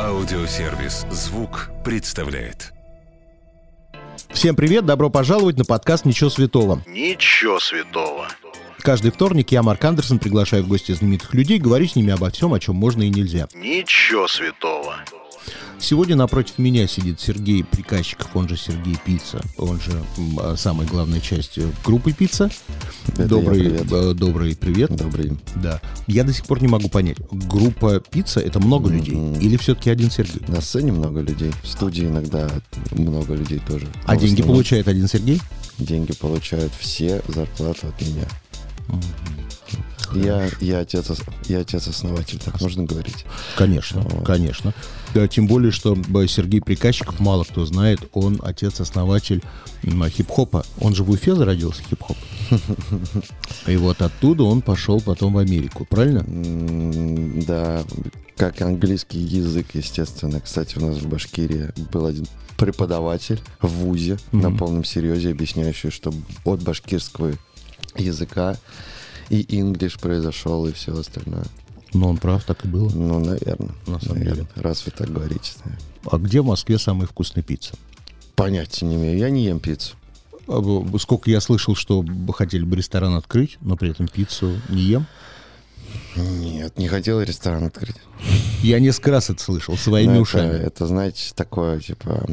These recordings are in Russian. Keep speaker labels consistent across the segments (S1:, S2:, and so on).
S1: Аудиосервис «Звук» представляет.
S2: Всем привет, добро пожаловать на подкаст «Ничего святого».
S3: Ничего святого.
S2: Каждый вторник я, Марк Андерсон, приглашаю в гости знаменитых людей, говорить с ними обо всем, о чем можно и нельзя.
S3: Ничего святого.
S2: Сегодня напротив меня сидит Сергей Приказчиков, он же Сергей Пицца, он же а, самая главная часть э, группы Пицца.
S4: Это
S2: добрый,
S4: я, привет.
S2: э, добрый привет.
S4: Добрый.
S2: Да. Я до сих пор не могу понять, группа Пицца это много людей или все-таки один Сергей?
S4: На сцене много людей, в студии иногда много людей тоже.
S2: А
S4: Но в
S2: деньги
S4: основном
S2: получает один Сергей?
S4: Деньги получают все, зарплату от меня. Я, я, отец, я отец-основатель, так можно говорить.
S2: Конечно,
S4: Вот.
S2: конечно. Да, тем более, что э, Сергей Приказчиков, мало кто знает, он отец-основатель хип-хопа. Он же в Уфе зародился хип-хоп. И вот оттуда он пошел потом в Америку, правильно?
S4: Да, как английский язык, естественно. Кстати, у нас в Башкирии был один преподаватель в ВУЗе на
S2: Мгм.
S4: полном серьезе, объясняющий, что от башкирского языка и инглиш произошел, и все остальное.
S2: Но он прав, так и было.
S4: Ну, наверное.
S2: На самом
S4: наверное.
S2: деле.
S4: Раз вы так говорите.
S2: А где в Москве самая вкусная пицца?
S4: Понятия не имею. Я не ем пиццу.
S2: А, Сколько я слышал, что хотели бы ресторан открыть, но при этом пиццу не ем.
S4: Нет, не хотел ресторан открыть.
S2: Я несколько раз это слышал своими
S4: Ну,
S2: ушами.
S4: это, знаете, такое, типа,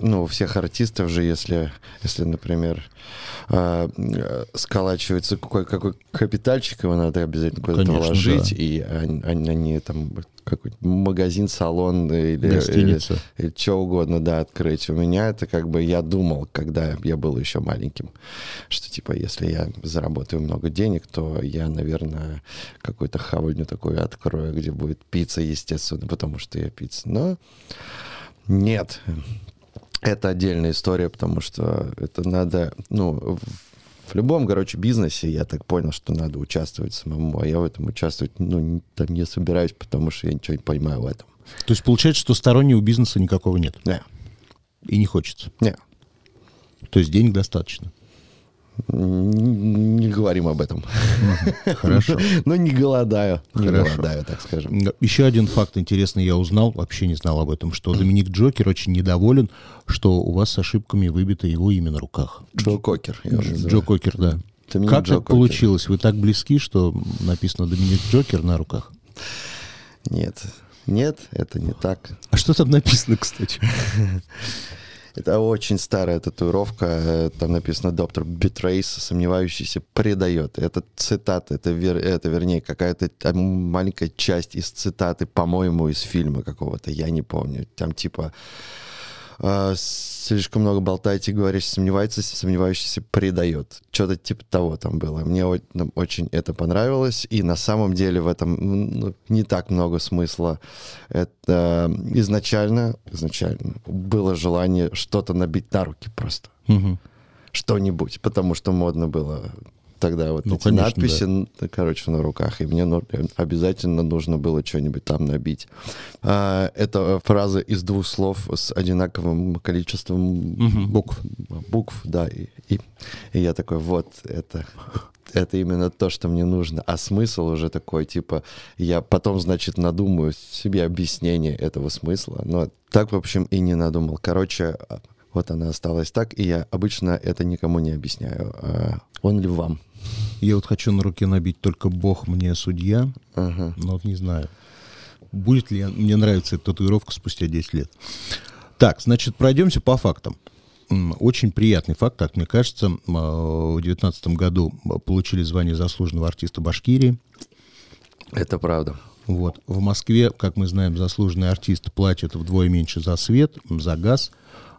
S4: ну, у всех артистов же, если, если например, э, э, сколачивается какой, какой капитальчик, его надо обязательно куда-то вложить,
S2: да.
S4: и они, они- они там какой-то магазин, салон или,
S2: Гостиница.
S4: или, или что угодно, да, открыть. У меня это как бы я думал, когда я был еще маленьким, что типа если я заработаю много денег, то я, наверное, какую-то хавальню такую открою, где будет пицца, естественно, потому что я пицца. Но нет, это отдельная история, потому что это надо, ну, в, любом, короче, бизнесе я так понял, что надо участвовать самому, а я в этом участвовать, ну, там не собираюсь, потому что я ничего не понимаю в этом.
S2: То есть получается, что стороннего бизнеса никакого нет.
S4: Не,
S2: И не хочется.
S4: не,
S2: То есть денег достаточно.
S4: Не говорим об этом.
S2: Хорошо.
S4: Но не голодаю, не
S2: Хорошо.
S4: голодаю, так скажем.
S2: Еще один факт интересный я узнал, вообще не знал об этом, что Доминик Джокер очень недоволен, что у вас с ошибками выбито его имя на руках.
S4: Джо Кокер.
S2: Джо. Кокер, да.
S4: Доминик
S2: как
S4: Джо
S2: так
S4: Кокер.
S2: получилось? Вы так близки, что написано Доминик Джокер на руках.
S4: Нет, нет, это не так.
S2: А что там написано, кстати?
S4: Это очень старая татуировка. э, Там написано «Доктор Betrays, сомневающийся, предает». Это цитата, это, вер- это вернее, какая-то маленькая часть из цитаты, по-моему, из фильма какого-то, я не помню. Там типа э, слишком много болтаете, говоришь, сомневается, сомневающийся предает. Что-то типа того там было. Мне ну, очень это понравилось, и на самом деле в этом ну, не так много смысла. Это изначально, изначально было желание что-то набить на руки просто.
S2: Мгм.
S4: Что-нибудь, потому что модно было тогда вот
S2: Ну,
S4: эти
S2: конечно,
S4: надписи, н- короче, на руках, и мне ну, обязательно нужно было что-нибудь там набить. А, это фраза из двух слов с одинаковым количеством
S2: Мгм, букв.
S4: букв, да, и, и, и я такой, вот, это, это именно то, что мне нужно. А смысл уже такой, типа, я потом, значит, надумаю себе объяснение этого смысла, но так, в общем, и не надумал. Короче, а, вот она осталась так, и я обычно это никому не объясняю. А, Он ли вам?
S2: Я вот хочу на руке набить только Бог мне судья,
S4: Ага.
S2: но вот не знаю, будет ли мне нравится эта татуировка спустя 10 лет. Так, значит, пройдемся по фактам. Очень приятный факт, так мне кажется. Э, В 2019 году получили звание заслуженного артиста Башкирии.
S4: Это правда.
S2: Вот. В Москве, как мы знаем, заслуженный артист платит вдвое меньше за свет, за газ,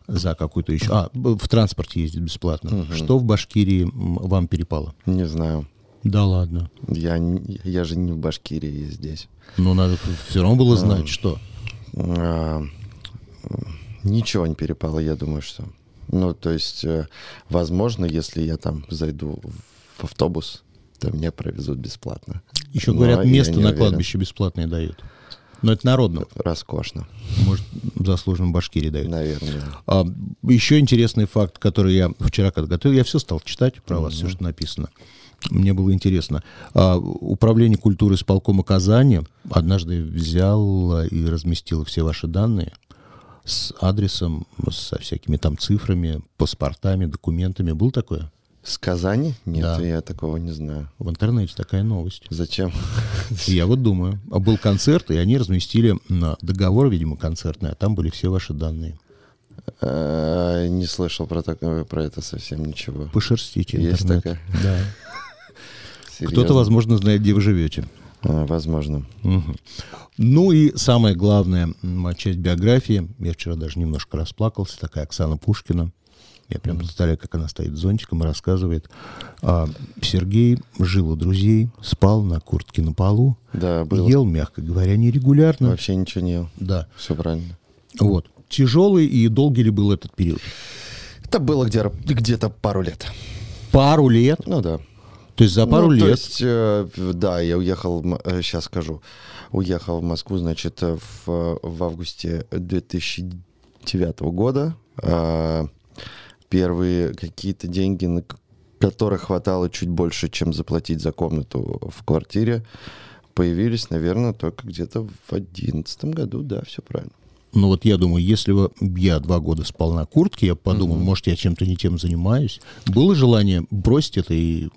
S2: за какую-то еще... А, в транспорте ездит бесплатно. Что в Башкирии вам перепало?
S4: Не знаю.
S2: Да ладно.
S4: Я, я же не в Башкирии здесь.
S2: Но надо все равно было знать, что.
S4: А, Ничего не перепало, я думаю, что. Ну, то есть, э, возможно, если я там зайду в автобус, то меня провезут бесплатно.
S2: Еще
S4: Но
S2: говорят, место на
S4: уверен.
S2: кладбище бесплатное дают. Но это народно.
S4: Роскошно,
S2: Может, заслуженным Башкирии дают.
S4: наверное.
S2: А, еще интересный факт, который я вчера, когда готовил, я все стал читать про вас, все, что написано. Мне было интересно. А, Управление культуры исполкома Казани однажды взял и разместило все ваши данные с адресом, со всякими там цифрами, паспортами, документами. Был такое?
S4: С Казани? Нет,
S2: Да.
S4: я такого не знаю.
S2: В интернете такая новость.
S4: Зачем?
S2: Я вот думаю. А Был концерт, и они разместили договор, видимо, концертный, а там были все ваши данные.
S4: Э, Не слышал про такое, про это совсем ничего.
S2: Пошерстите
S4: Есть
S2: интернет.
S4: такая?
S2: Да. Кто-то, возможно, знает, где вы живете.
S4: А, Возможно.
S2: Ну и самая главная часть биографии. Я вчера даже немножко расплакался. Такая Оксана Пушкина. Я прям представляю, как она стоит с зонтиком и рассказывает. А, Сергей жил у друзей, спал на куртке на полу,
S4: Да, было.
S2: ел, мягко говоря, нерегулярно.
S4: Вообще ничего не ел.
S2: Да.
S4: Все правильно.
S2: Вот. Тяжелый и долгий ли был этот период?
S4: Это было где- где-то пару лет.
S2: Пару лет.
S4: Ну да.
S2: То есть за пару
S4: Ну,
S2: лет.
S4: То есть, э, да, я уехал, сейчас скажу, уехал в Москву, значит, э, в, в августе 2009 года. А, Первые какие-то деньги, на которых хватало чуть больше, чем заплатить за комнату в квартире, появились, наверное, только где-то в одиннадцатом году, да, все правильно.
S2: Ну вот я думаю, если бы я два года спал на куртке, я подумал, может, я чем-то не тем занимаюсь. Было желание бросить это и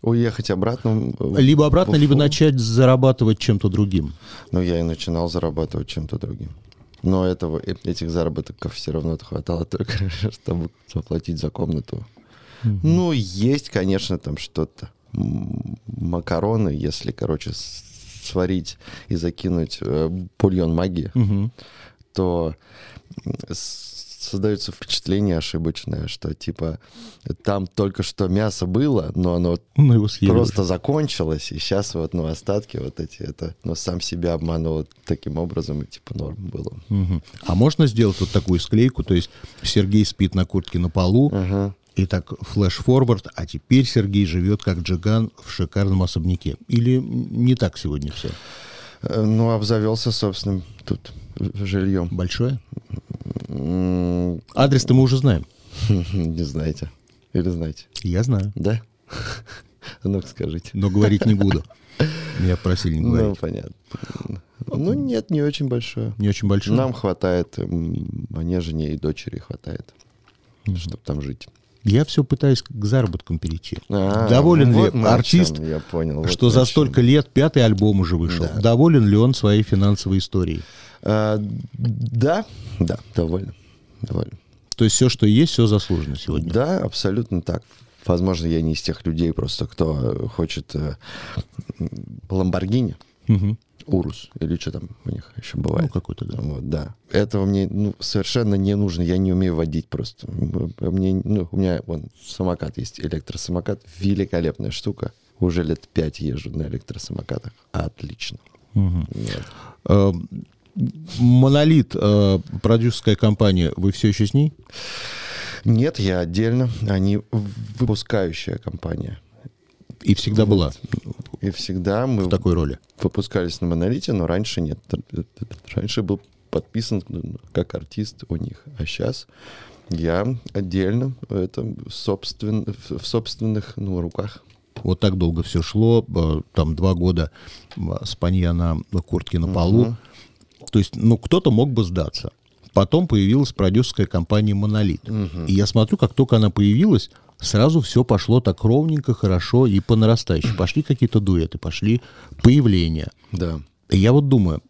S4: Уехать обратно.
S2: либо обратно, либо начать зарабатывать чем-то другим.
S4: Ну, я и начинал зарабатывать чем-то другим. Но этого, э- этих заработков все равно хватало только, чтобы заплатить за комнату. Ну, есть, конечно, там что-то. Макароны, если, короче, сварить и закинуть э, бульон магии,
S2: Мгм.
S4: то с- создается впечатление ошибочное, что типа там только что мясо было, но оно
S2: Ну, его съели.
S4: просто закончилось, и сейчас вот, ну, остатки вот эти, это, ну, сам себя обманул таким образом, и типа норм было.
S2: Мгм. А можно сделать вот такую склейку, то есть Сергей спит на куртке на полу,
S4: Ага.
S2: и так флеш-форвард, а теперь Сергей живет как Джиган в шикарном особняке. Или не так сегодня все?
S4: Э, Ну, обзавелся собственным тут жильем.
S2: Большое? Адрес-то мы уже знаем.
S4: Не знаете. Или знаете?
S2: Я знаю,
S4: Да? Ну-ка скажите.
S2: но говорить не буду. Меня просили не
S4: Ну,
S2: говорить.
S4: понятно. Ну, нет, не очень большое.
S2: Не очень большое.
S4: Нам хватает, мне, жене и дочери хватает, чтобы там жить.
S2: Я все пытаюсь к заработкам перейти.
S4: А,
S2: Доволен
S4: вот
S2: ли артист,
S4: чем, я понял. вот
S2: что за столько лет пятый альбом уже вышел?
S4: Да.
S2: Доволен ли он своей финансовой историей?
S4: А, да, да, довольно. довольно.
S2: То есть все, что есть, все заслужено сегодня.
S4: Да, абсолютно так. Возможно, я не из тех людей просто, кто э, хочет э, Ламборгини. Урус, или что там у них еще
S2: Ну,
S4: бывает.
S2: какой-то, да.
S4: Вот, да. Этого мне ну, совершенно не нужно. Я не умею водить просто. Мне, ну, у меня вон самокат есть, электросамокат. Великолепная штука. Уже лет пять езжу на электросамокатах. Отлично.
S2: Мгм.
S4: Вот.
S2: Монолит, э, продюсерская компания, вы все еще с ней?
S4: Нет, я отдельно. Они выпускающая компания.
S2: И всегда была
S4: И всегда мы
S2: в такой роли.
S4: выпускались на Монолите, но раньше нет. Раньше был подписан ну, как артист у них. А сейчас я отдельно это собствен, в собственных ну, руках.
S2: Вот так долго все шло, э, там два года спанья на куртке на полу. То есть, ну, кто-то мог бы сдаться. Потом появилась продюсерская компания «Монолит». И я смотрю, как только она появилась, сразу все пошло так ровненько, хорошо и по нарастающей. Пошли какие-то дуэты, пошли появления.
S4: Да.
S2: И я вот думаю,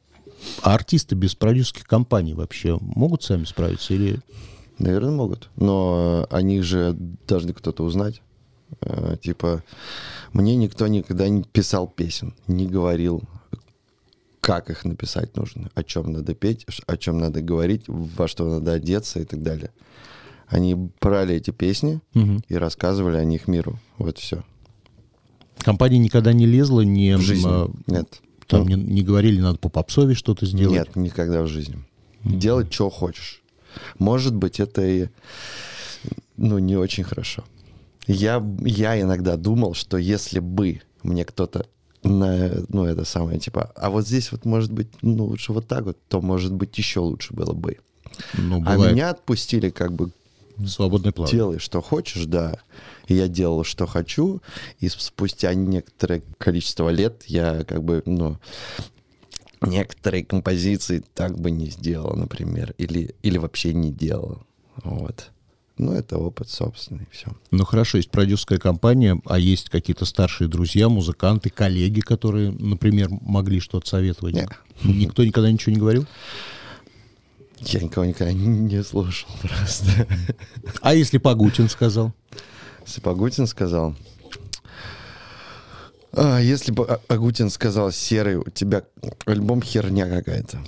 S2: а артисты без продюсерских компаний вообще могут сами справиться? Или
S4: Наверное, могут. Но э, о них же должны кто-то узнать. Э, Типа, мне никто никогда не писал песен, не говорил, как их написать нужно, о чем надо петь, о чем надо говорить, во что надо одеться и так далее. Они брали эти песни и рассказывали о них миру. Вот все.
S2: компания никогда не лезла, не,
S4: В жизни.
S2: э,
S4: Нет.
S2: там не, не говорили, надо по попсове что-то сделать?
S4: Нет, никогда в жизни. Делать, что хочешь. Может быть, это и ну, не очень хорошо. Я, я иногда думал, что если бы мне кто-то на, ну, это самое, типа, а вот здесь вот может быть, ну, лучше вот так вот, то, может быть, еще лучше было бы.
S2: Ну,
S4: А меня отпустили как бы
S2: Свободный плавание.
S4: Делай, что хочешь, да. И я делал, что хочу, и спустя некоторое количество лет я как бы, ну, некоторые композиции так бы не сделал, например, или, или вообще не делал. Вот. Ну, это опыт собственный, все.
S2: Ну хорошо, есть продюсерская компания, а есть какие-то старшие друзья, музыканты, коллеги, которые, например, могли что-то советовать?
S4: Нет.
S2: Никто никогда ничего не говорил?
S4: Я никого никогда не слушал просто.
S2: А если Пагутин сказал?
S4: Если Пагутин сказал... А, если бы А- Агутин сказал, Серый, у тебя альбом херня какая-то,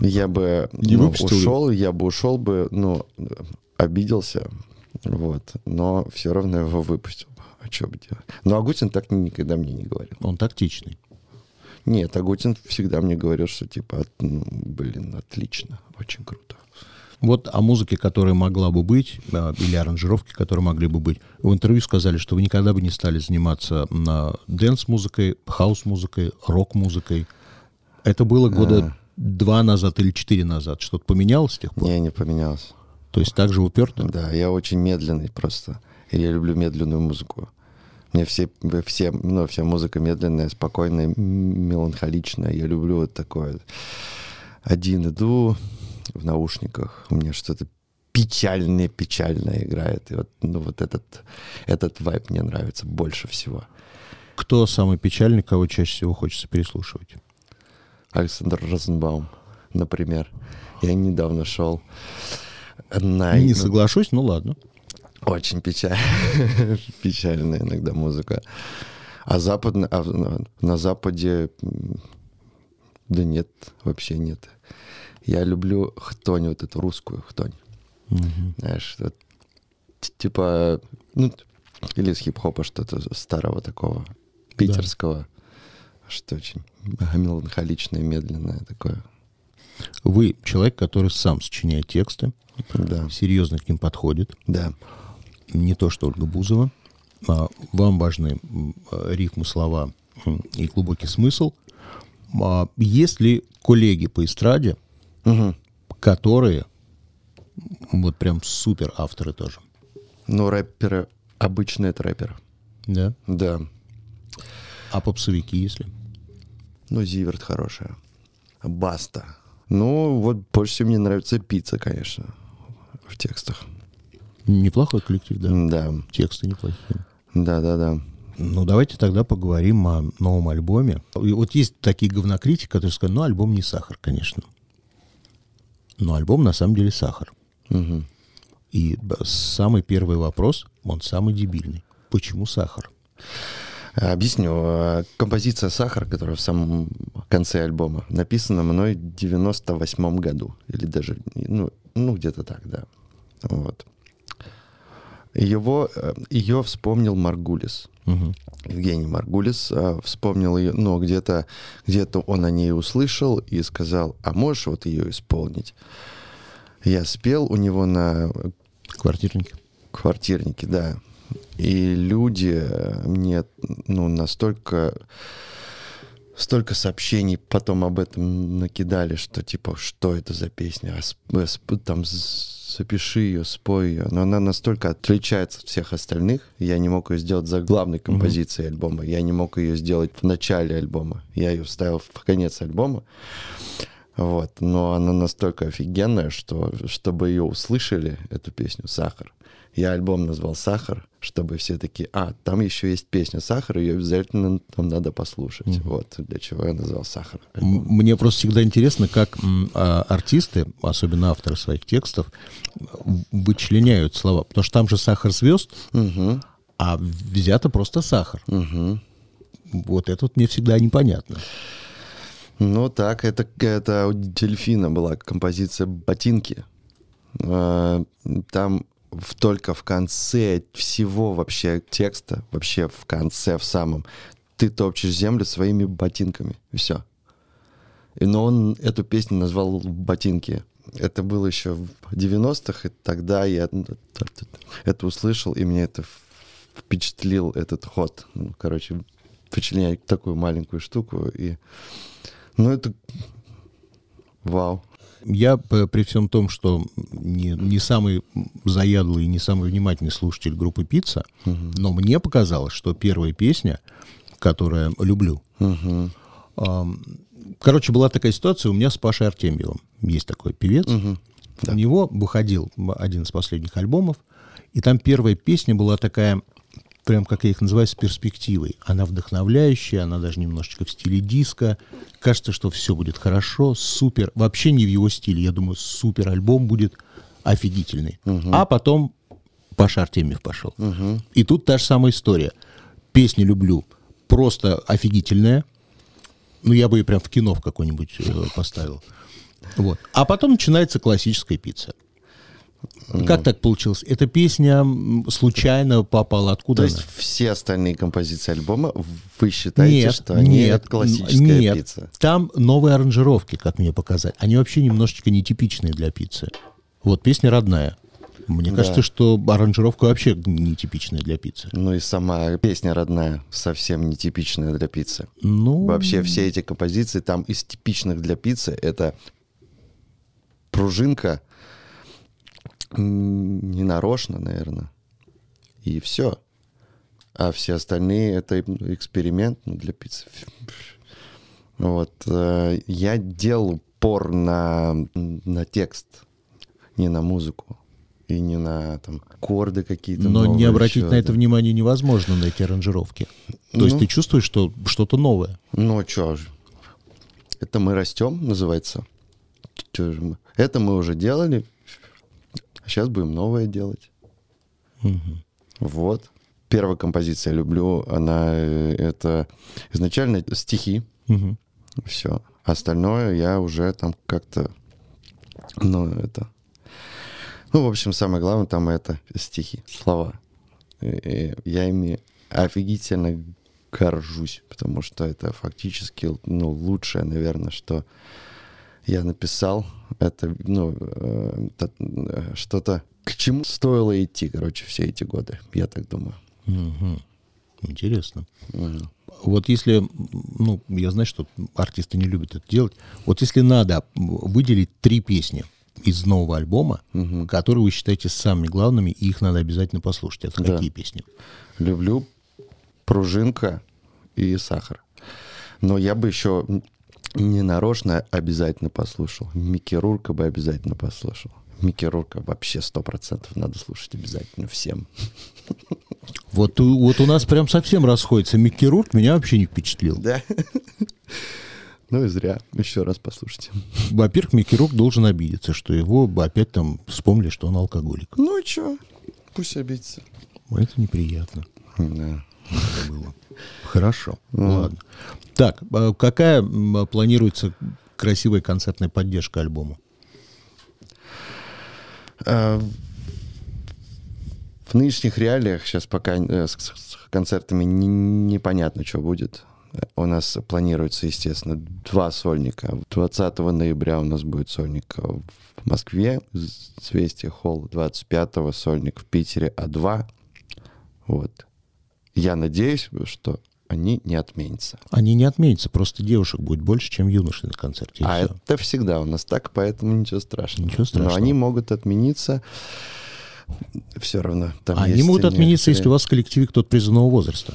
S4: я бы
S2: Не
S4: ну, ушел, я бы ушел бы, ну, обиделся, вот, но все равно его выпустил. А что бы делать? Но Агутин так никогда мне не говорил.
S2: Он тактичный.
S4: Нет, Агутин всегда мне говорил, что типа, от- ну, блин, отлично, очень круто.
S2: Вот о музыке, которая могла бы быть, а, или аранжировки, которые могли бы быть. В интервью сказали, что вы никогда бы не стали заниматься на dance-музыкой, хаус-музыкой, рок-музыкой. Это было года два назад или четыре назад. Что-то поменялось с тех пор?
S4: Не, не поменялся.
S2: То есть так же уперто?
S4: Да, я очень медленный просто. И я люблю медленную музыку. Мне все, все, ну, вся музыка медленная, спокойная, меланхоличная. Я люблю вот такое. Один иду в наушниках, у меня что-то печальное-печальное играет. И вот, ну, вот этот, этот вайб мне нравится больше всего.
S2: Кто самый печальный, кого чаще всего хочется переслушивать?
S4: Александр Розенбаум, например. Я недавно шел на...
S2: Не соглашусь, ну ладно.
S4: Очень печаль... печальная иногда музыка. А, западно... а на- Западе... Да нет, вообще нет. Я люблю хтонь, вот эту русскую хтонь. Знаешь, вот типа... Ну, или с хип-хопа что-то старого такого, питерского. Что очень меланхоличное, медленное такое.
S2: Вы человек, который сам сочиняет тексты,
S4: Да,
S2: серьезно к ним подходит.
S4: да.
S2: не то что Ольга Бузова. А, Вам важны рифмы, слова и глубокий смысл. А Есть ли коллеги по эстраде,
S4: Мгм.
S2: которые вот прям супер авторы тоже?
S4: Ну, рэперы... Обычно это рэперы.
S2: Да.
S4: Да.
S2: А попсовики, если?
S4: Ну, Зиверт хорошая. Баста. Ну, вот больше всего мне нравится пицца, конечно, в текстах.
S2: Неплохой коллектив, да.
S4: Да,
S2: Тексты неплохие.
S4: да, да, да.
S2: Ну, давайте тогда поговорим о новом альбоме. И вот есть такие говнокритики, которые скажут, ну, альбом не сахар, конечно. Но альбом на самом деле сахар.
S4: Мгм.
S2: И самый первый вопрос, он самый дебильный. Почему сахар?
S4: Объясню. Композиция «Сахар», которая в самом конце альбома, написана мной в 98 году. Или даже, ну, ну где-то так, да. Вот. Его, э, ее вспомнил Маргулис.
S2: Мгм.
S4: Евгений Маргулис э, вспомнил ее, ну, где-то где он о ней услышал и сказал, а можешь вот ее исполнить? Я спел у него на
S2: Квартирники.
S4: квартирнике, да. И люди э, мне, ну, настолько столько сообщений потом об этом накидали, что типа, что это за песня? А э, там запиши ее, спой ее. Но она настолько отличается от всех остальных. Я не мог ее сделать за главной композицией альбома. Я не мог ее сделать в начале альбома. Я ее вставил в конец альбома. Вот. Но она настолько офигенная, что чтобы ее услышали, эту песню «Сахар», я альбом назвал «Сахар», чтобы все такие, а, там еще есть песня «Сахар», ее обязательно там надо послушать. Вот для чего я назвал «Сахар».
S2: Мне просто всегда интересно, как а, артисты, особенно авторы своих текстов, вычленяют слова. Потому что там же сахар звезд,
S4: Мгм,
S2: а взято просто сахар.
S4: мгм.
S2: Вот это вот мне всегда непонятно.
S4: Ну так, это, это у Дельфина была композиция «Ботинки». А, Там в- только в конце всего вообще текста, вообще в конце, в самом, ты топчешь землю своими ботинками, все. И, но он эту песню назвал «Ботинки». Это было еще в 90-х, и тогда я это услышал, и мне это впечатлил этот ход. Ну, короче, впечатляет такую маленькую штуку, и ну, это... Вау.
S2: Я п- при всем том, что не, не самый заядлый и не самый внимательный слушатель группы «Пицца», но мне показалось, что первая песня, которую люблю, ам, короче, была такая ситуация у меня с Пашей Артемьевым. Есть такой певец. У него выходил один из последних альбомов, и там первая песня была такая, прям как я их называю, с перспективой. Она вдохновляющая, она даже немножечко в стиле диска. Кажется, что все будет хорошо, супер. Вообще не в его стиле. Я думаю, супер альбом будет офигительный. А потом Паша Артемьев пошел. И тут та же самая история. Песни люблю. Просто офигительная. Ну, я бы ее прям в кино в какой-нибудь э, поставил. Вот. А потом начинается классическая пицца. Как так получилось? Эта песня случайно попала откуда?
S4: То есть
S2: она?
S4: все остальные композиции альбома вы считаете,
S2: нет,
S4: что они
S2: нет,
S4: классическая
S2: нет.
S4: пицца?
S2: Там новые аранжировки, как мне показать. Они вообще немножечко нетипичные для пиццы. Вот песня родная. Мне
S4: Да.
S2: кажется, что аранжировка вообще нетипичная для пиццы.
S4: Ну и сама песня родная совсем нетипичная для пиццы.
S2: Ну,
S4: Вообще все эти композиции там из типичных для пиццы это пружинка не нарочно, наверное, и все. А все остальные это эксперимент ну, для пиццы. Вот э, я делал упор на на текст, не на музыку и не на там аккорды какие-то.
S2: но не
S4: новые
S2: обратить
S4: еще,
S2: на это
S4: да.
S2: внимание невозможно, на эти аранжировки. То есть
S4: Ну.
S2: ты чувствуешь, что что-то новое.
S4: Ну, что ж, это мы растем, называется. Же Это мы уже делали, а сейчас будем новое делать. Вот. Первая композиция люблю, она э, это изначально стихи,
S2: Мгм.
S4: все. Остальное я уже там как-то, ну, это... Ну, в общем, самое главное там это стихи, слова. И я ими офигительно горжусь, потому что это фактически, ну, лучшее, наверное, что я написал. Это, ну, э, это, э, что-то, к чему стоило идти, короче, все эти годы, я так думаю.
S2: Мгм. Интересно.
S4: Мгм.
S2: Вот если, ну, я знаю, что артисты не любят это делать. Вот если надо выделить три песни из нового альбома, которые вы считаете самыми главными, и их надо обязательно послушать. Это
S4: Да.
S2: какие песни?
S4: Люблю пружинка и сахар. Но я бы еще не нарочно обязательно послушал. Микки Рурка бы обязательно послушал. Микки Рурка вообще сто процентов надо слушать обязательно всем.
S2: Вот, вот у нас прям совсем расходится. Микки Рурк меня вообще не впечатлил.
S4: Да? Ну и зря. Еще раз послушайте.
S2: Во-первых, Микки Рурк должен обидеться, что его опять там вспомнили, что он алкоголик.
S4: Ну и что? Пусть обидится.
S2: Это неприятно.
S4: Да.
S2: Это было. Хорошо. Ладно. Так, а какая планируется красивая концертная поддержка альбома?
S4: А, В нынешних реалиях сейчас пока э, с концертами не- непонятно, что будет. У нас планируется, естественно, два сольника. 20 ноября у нас будет сольник э, в Москве, Звестия Холл, 25-го сольник в Питере, А2. Вот. Я надеюсь, что они не отменятся.
S2: Они не отменятся, просто девушек будет больше, чем юношей на концерте.
S4: а
S2: всё.
S4: это всегда у нас так, поэтому ничего страшного.
S2: Ничего страшного.
S4: Но они могут отмениться все равно. Там
S2: Они могут отмениться, если у вас в коллективе кто-то призывного возраста.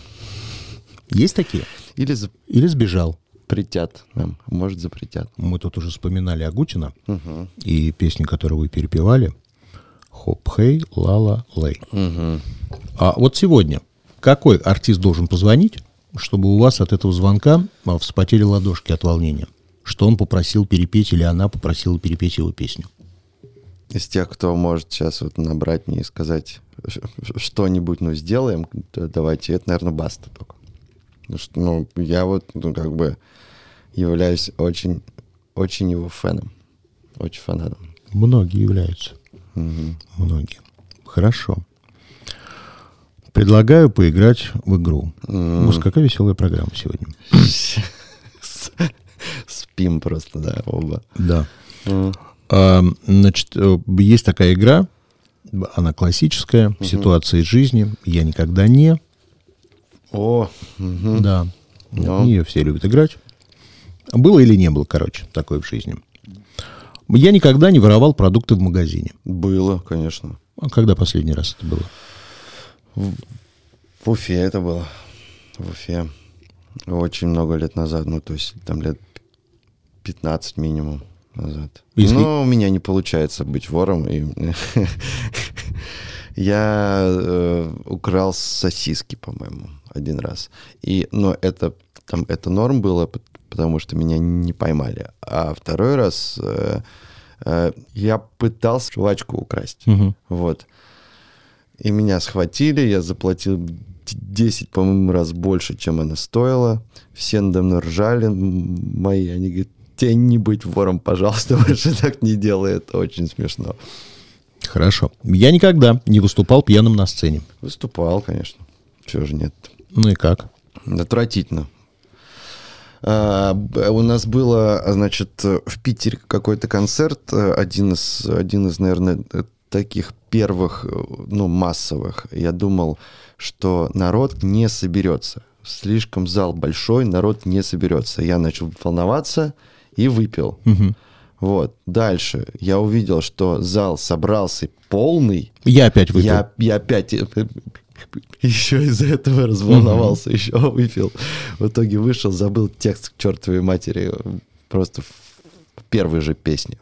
S2: Есть такие?
S4: Или
S2: Или сбежал?
S4: запретят нам, может, запретят.
S2: Мы тут уже вспоминали Агутина и песни, которые вы перепевали. Хоп, хей, лала, лей. А вот сегодня какой артист должен позвонить, чтобы у вас от этого звонка а, вспотели ладошки от волнения? Что он попросил перепеть или она попросила перепеть его песню?
S4: Из тех, кто может сейчас вот набрать мне и сказать что-нибудь, ну, сделаем, да, давайте, это, наверное, Баста только. Что, ну, я вот, ну, как бы являюсь очень, очень его фэном. Очень фанатом.
S2: Многие являются. Многие. Хорошо. Предлагаю поиграть в игру. Мус, какая веселая программа сегодня.
S4: Спим просто, да, оба.
S2: Да. А, Значит, э, есть такая игра, она классическая, ситуация из жизни. Я никогда не.
S4: О.
S2: Да. Нее все любят играть. Было или не было, короче, такое в жизни. Я никогда не воровал продукты в магазине.
S4: Было, конечно.
S2: А когда последний раз это было?
S4: В Уфе это было. В Уфе. Очень много лет назад. Ну, то есть там лет 15 минимум назад.
S2: Если-
S4: Но у меня не получается быть вором. И... Я э, украл сосиски, по-моему, один раз. И, но это, там, это норм было, пот- потому что меня не поймали. А второй раз э, э, я пытался жвачку украсть.
S2: Мгм.
S4: Вот. И меня схватили, я заплатил д- 10, по-моему, раз больше, чем она стоила. Все надо мной ржали мои. Они говорят, тебе не быть вором, пожалуйста, больше так не делай, это очень смешно.
S2: Хорошо. Я никогда не выступал пьяным на сцене.
S4: Выступал, конечно. Чего же нет?
S2: Ну и как?
S4: Отвратительно. А, у нас было, значит, э, в Питере какой-то концерт, э, один из, один из, наверное, э, таких первых, э, ну, массовых. Я думал, что народ не соберется. Слишком зал большой, народ не соберется. Я начал волноваться и выпил.
S2: Мгм.
S4: Вот. Дальше я увидел, что зал собрался полный.
S2: Я опять выпил.
S4: Я, я опять э, еще из-за этого разволновался, еще выпил. В итоге вышел, забыл текст к чертовой матери просто в первой же песне.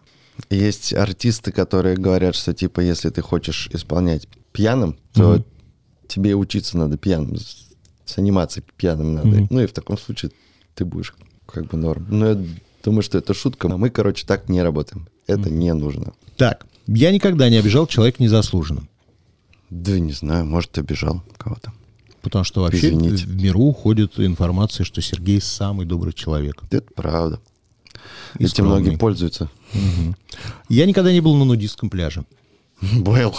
S4: Есть артисты, которые говорят, что типа, если ты хочешь исполнять пьяным, то
S2: Мгм.
S4: тебе учиться надо пьяным, с анимацией пьяным надо.
S2: Мгм.
S4: Ну и в таком случае ты будешь как бы норм. Но я думаю, что это шутка. А мы, короче, так не работаем. Это не нужно.
S2: Так, я никогда не обижал человека незаслуженно.
S4: Да не знаю, может, обижал кого-то.
S2: Потому что вообще
S4: Извините.
S2: в миру ходит информация, что Сергей самый добрый человек.
S4: Это правда.
S2: И
S4: Этим
S2: скромный.
S4: многие пользуются.
S2: Я никогда не был на нудистском пляже.
S4: Был.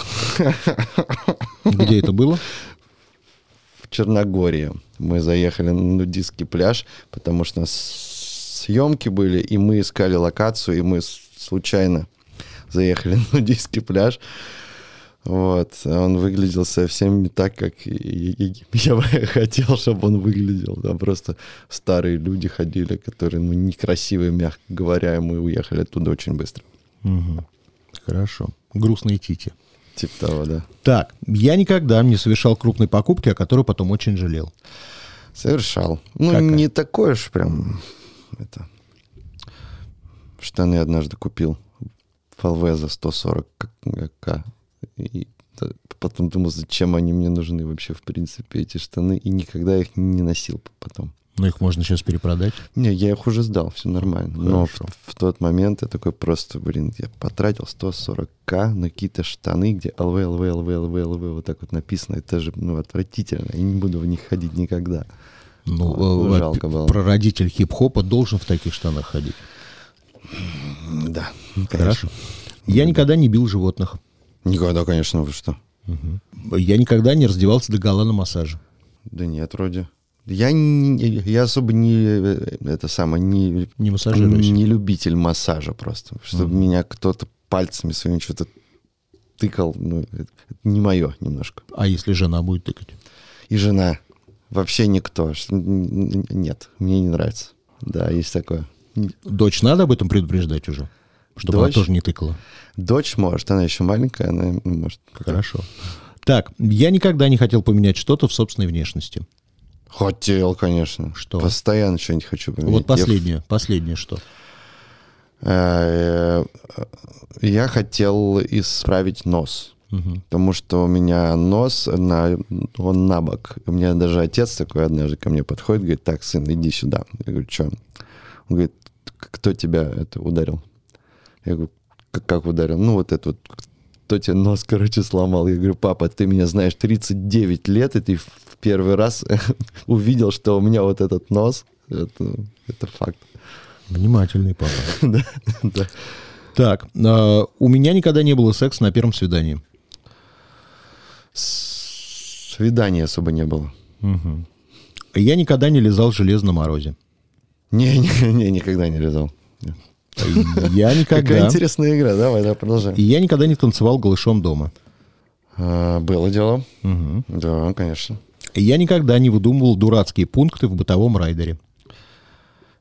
S2: Где это было?
S4: В Черногории. Мы заехали на нудистский пляж, потому что съемки были, и мы искали локацию, и мы случайно заехали на нудистский пляж. Вот. Он выглядел совсем не так, как я бы хотел, чтобы он выглядел. Там просто старые люди ходили, которые ну, некрасивые, мягко говоря, и мы уехали оттуда очень быстро.
S2: Мгм. Хорошо. Грустные тити.
S4: Типа того, да.
S2: Так, я никогда не совершал крупной покупки, о которой потом очень жалел.
S4: Совершал. Ну,
S2: Какая?
S4: не такое уж прям это. Штаны однажды купил LV за 140 к- к. И потом думал, зачем они мне нужны вообще, в принципе, эти штаны. И никогда их не носил потом.
S2: Но их можно сейчас перепродать.
S4: Не, я их уже сдал, все нормально. Но в,
S2: Хорошо.
S4: в тот момент я такой просто, блин, я потратил 140к на какие-то штаны, где LV, LV, LV, LV, LV, вот так вот написано. Это же, ну, отвратительно. Я не буду в них ходить никогда.
S2: Ну,
S4: Ой,
S2: э,
S4: жалко
S2: во-
S4: было.
S2: прародитель хип-хопа должен в таких штанах ходить.
S4: Да,
S2: Хорошо. Я никогда не бил животных.
S4: Никогда, конечно, вы что?
S2: Я никогда не раздевался до гола на массаже.
S4: Да нет, вроде. Я, не, я особо не, это самое, не,
S2: Не массажируюсь.
S4: не любитель массажа просто. Чтобы меня кто-то пальцами своими что-то тыкал, ну, это, это не мое немножко.
S2: А если жена будет тыкать?
S4: И жена. Вообще никто. Нет, мне не нравится. Да, есть такое.
S2: Дочь надо об этом предупреждать уже? Чтобы она
S4: Дочь?
S2: тоже не тыкала.
S4: Дочь может, она еще маленькая, она может.
S2: Хорошо. Так, я никогда не хотел поменять что-то в собственной внешности.
S4: Хотел, конечно.
S2: Что?
S4: Постоянно что-нибудь хочу поменять.
S2: Вот
S4: Я в-
S2: последнее, последнее что?
S4: Э, Я хотел исправить нос.
S2: Мгм.
S4: Потому что у меня нос, на, он на бок. У меня даже отец такой однажды ко мне подходит, говорит, так, сын, иди сюда. Я говорю, что? Он говорит, кто тебя это ударил? Я говорю, как, как ударил? Ну, вот это вот, кто тебе нос, короче, сломал? Я говорю, папа, ты меня знаешь 39 лет, и ты в первый раз увидел, что у меня вот этот нос. Это, это факт.
S2: Внимательный папа.
S4: Да, да.
S2: Так, а, у меня никогда не было секса на первом свидании.
S4: Свидания особо не было.
S2: Мгм. Я никогда не лизал железо на морозе.
S4: Не, не, не, никогда не лизал.
S2: Я
S4: Какая
S2: никогда...
S4: интересная игра, давай, давай, продолжаем.
S2: Я никогда не танцевал голышом дома.
S4: А, было дело. Да, конечно.
S2: Я никогда не выдумывал дурацкие пункты в бытовом райдере.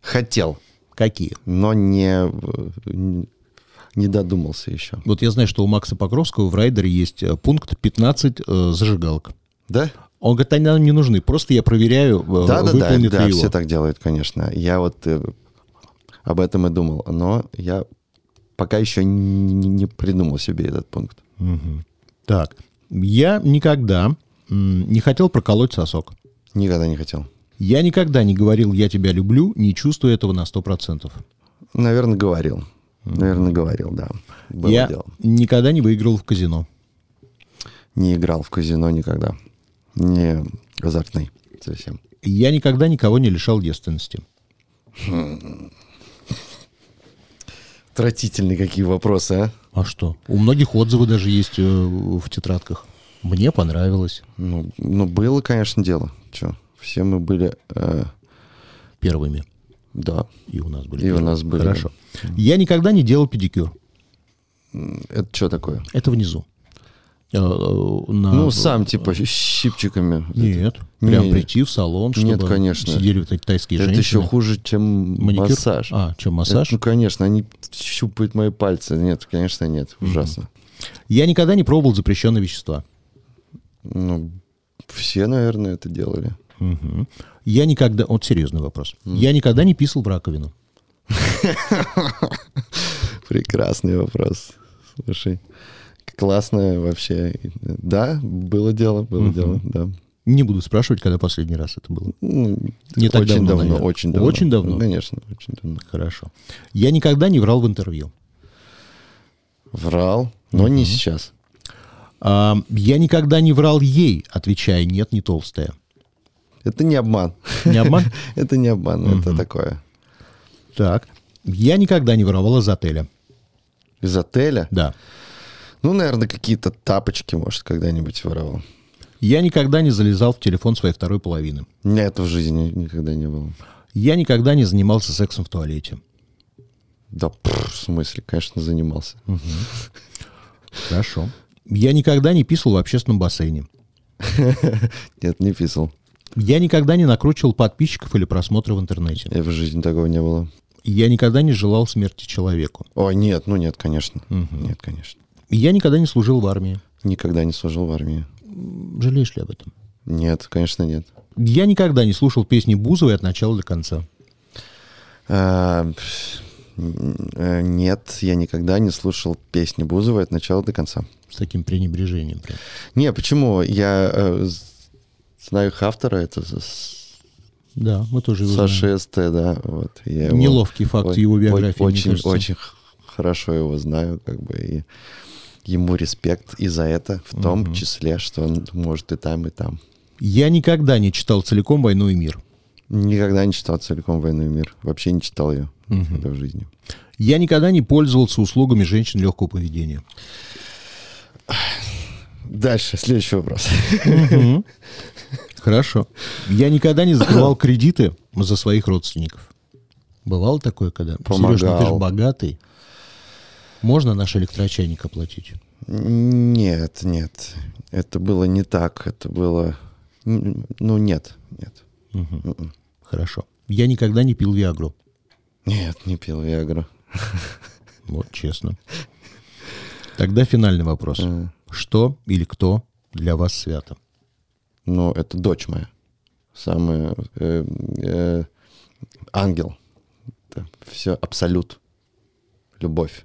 S4: Хотел,
S2: Какие?
S4: но не... в- не- додумался еще.
S2: Вот я знаю, что у Макса Покровского в райдере есть э, пункт 15 э, зажигалок.
S4: Да?
S2: Он говорит, они нам не нужны, просто я проверяю, э,
S4: Да, да, да,
S2: выполнит
S4: да,
S2: ли его.
S4: все так делают, конечно. Я вот э, об этом и думал, но я пока еще не, придумал себе этот пункт.
S2: Мгм. Так, я никогда не хотел проколоть сосок.
S4: Никогда не хотел.
S2: Я никогда не говорил «я тебя люблю», не чувствуя этого на 100%.
S4: Наверное, говорил. Наверное, говорил, да. Было
S2: я
S4: дело.
S2: никогда не выиграл в казино.
S4: Не играл в казино никогда. Не азартный совсем.
S2: Я никогда никого не лишал девственности.
S4: Отвратительные какие вопросы, а?
S2: А что? У многих отзывы даже есть э, в тетрадках. Мне понравилось.
S4: Ну, ну, было, конечно, дело. Че, все мы были... э,
S2: Первыми.
S4: да.
S2: И у нас были.
S4: И у
S2: первыми.
S4: нас были,
S2: Хорошо. Я никогда не делал педикюр.
S4: Это что такое?
S2: Это внизу. Э, э, на-
S4: Ну, сам, типа, с щипчиками.
S2: Нет.
S4: Не,
S2: Прям
S4: не.
S2: прийти в салон, чтобы
S4: Нет, конечно.
S2: сидели вот эти тайские
S4: Это
S2: женщины.
S4: еще хуже, чем
S2: Маникюр?
S4: массаж.
S2: А, чем массаж?
S4: Это, ну, конечно, они щупают мои пальцы. Нет, конечно, нет. Ужасно.
S2: Я никогда не пробовал запрещенные вещества.
S4: Ну, все, наверное, это делали.
S2: Мгм. Я никогда... Вот серьезный вопрос. Я никогда не писал в раковину.
S4: Прекрасный вопрос. Слушай, классное вообще. Да, было дело, было дело, да.
S2: Не буду спрашивать, когда последний раз это было.
S4: Ну,
S2: Не так
S4: очень
S2: давно,
S4: давно, очень давно.
S2: Очень давно?
S4: Конечно, очень давно.
S2: Хорошо. Я никогда не врал в интервью.
S4: Врал, но не сейчас.
S2: А, я никогда не врал ей, отвечая «нет, не толстая».
S4: Это не обман.
S2: Не обман?
S4: Это не обман, это такое.
S2: Так. Я никогда не воровал из отеля.
S4: Из отеля?
S2: Да.
S4: Ну, наверное, какие-то тапочки, может, когда-нибудь воровал.
S2: Я никогда не залезал в телефон своей второй половины.
S4: У меня это в жизни никогда не было.
S2: Я никогда не занимался сексом в туалете.
S4: Да, пф, в смысле, конечно, занимался.
S2: Хорошо. Я никогда не писал в общественном бассейне.
S4: Нет, не писал.
S2: Я никогда не накручивал подписчиков или просмотры в интернете.
S4: И в жизни такого не было.
S2: Я никогда не желал смерти человеку.
S4: О, нет, ну нет, конечно. Нет, конечно.
S2: Я никогда не служил в армии.
S4: Никогда не служил в армии.
S2: Жалеешь ли об этом?
S4: Нет, конечно, нет.
S2: Я никогда не слушал песни Бузовой от начала до конца.
S4: А, э, Нет, я никогда не слушал песни Бузовой от начала до конца.
S2: С таким пренебрежением. прям.
S4: Не, почему? Я э, знаю их автора, это
S2: Да, мы тоже его
S4: Саша
S2: знаем.
S4: СТ, да. Вот, я его
S2: Неловкий факт
S4: о-
S2: его биографии,
S4: Очень, очень хорошо его знаю, как бы, и ему респект и за это, в том числе, что он может и там, и там.
S2: Я никогда не читал целиком «Войну и мир».
S4: Никогда не читал целиком «Войну и мир». Вообще не читал ее никогда в жизни.
S2: Я никогда не пользовался услугами женщин легкого поведения.
S4: Дальше, следующий вопрос.
S2: Хорошо. Я никогда не закрывал кредиты за своих родственников. Бывало такое, когда?
S4: Помогал.
S2: Сереж, ну ты же богатый. Можно наш электрочайник оплатить?
S4: Нет, нет. Это было не так. Это было... Ну, нет, нет. М-м.
S2: Хорошо. Я никогда не пил Виагру.
S4: Нет, не пил Виагру.
S2: Вот, честно. Тогда финальный вопрос. Что или кто для вас свято?
S4: Ну, это дочь моя. Самая... э, э, ангел. все абсолют. Любовь.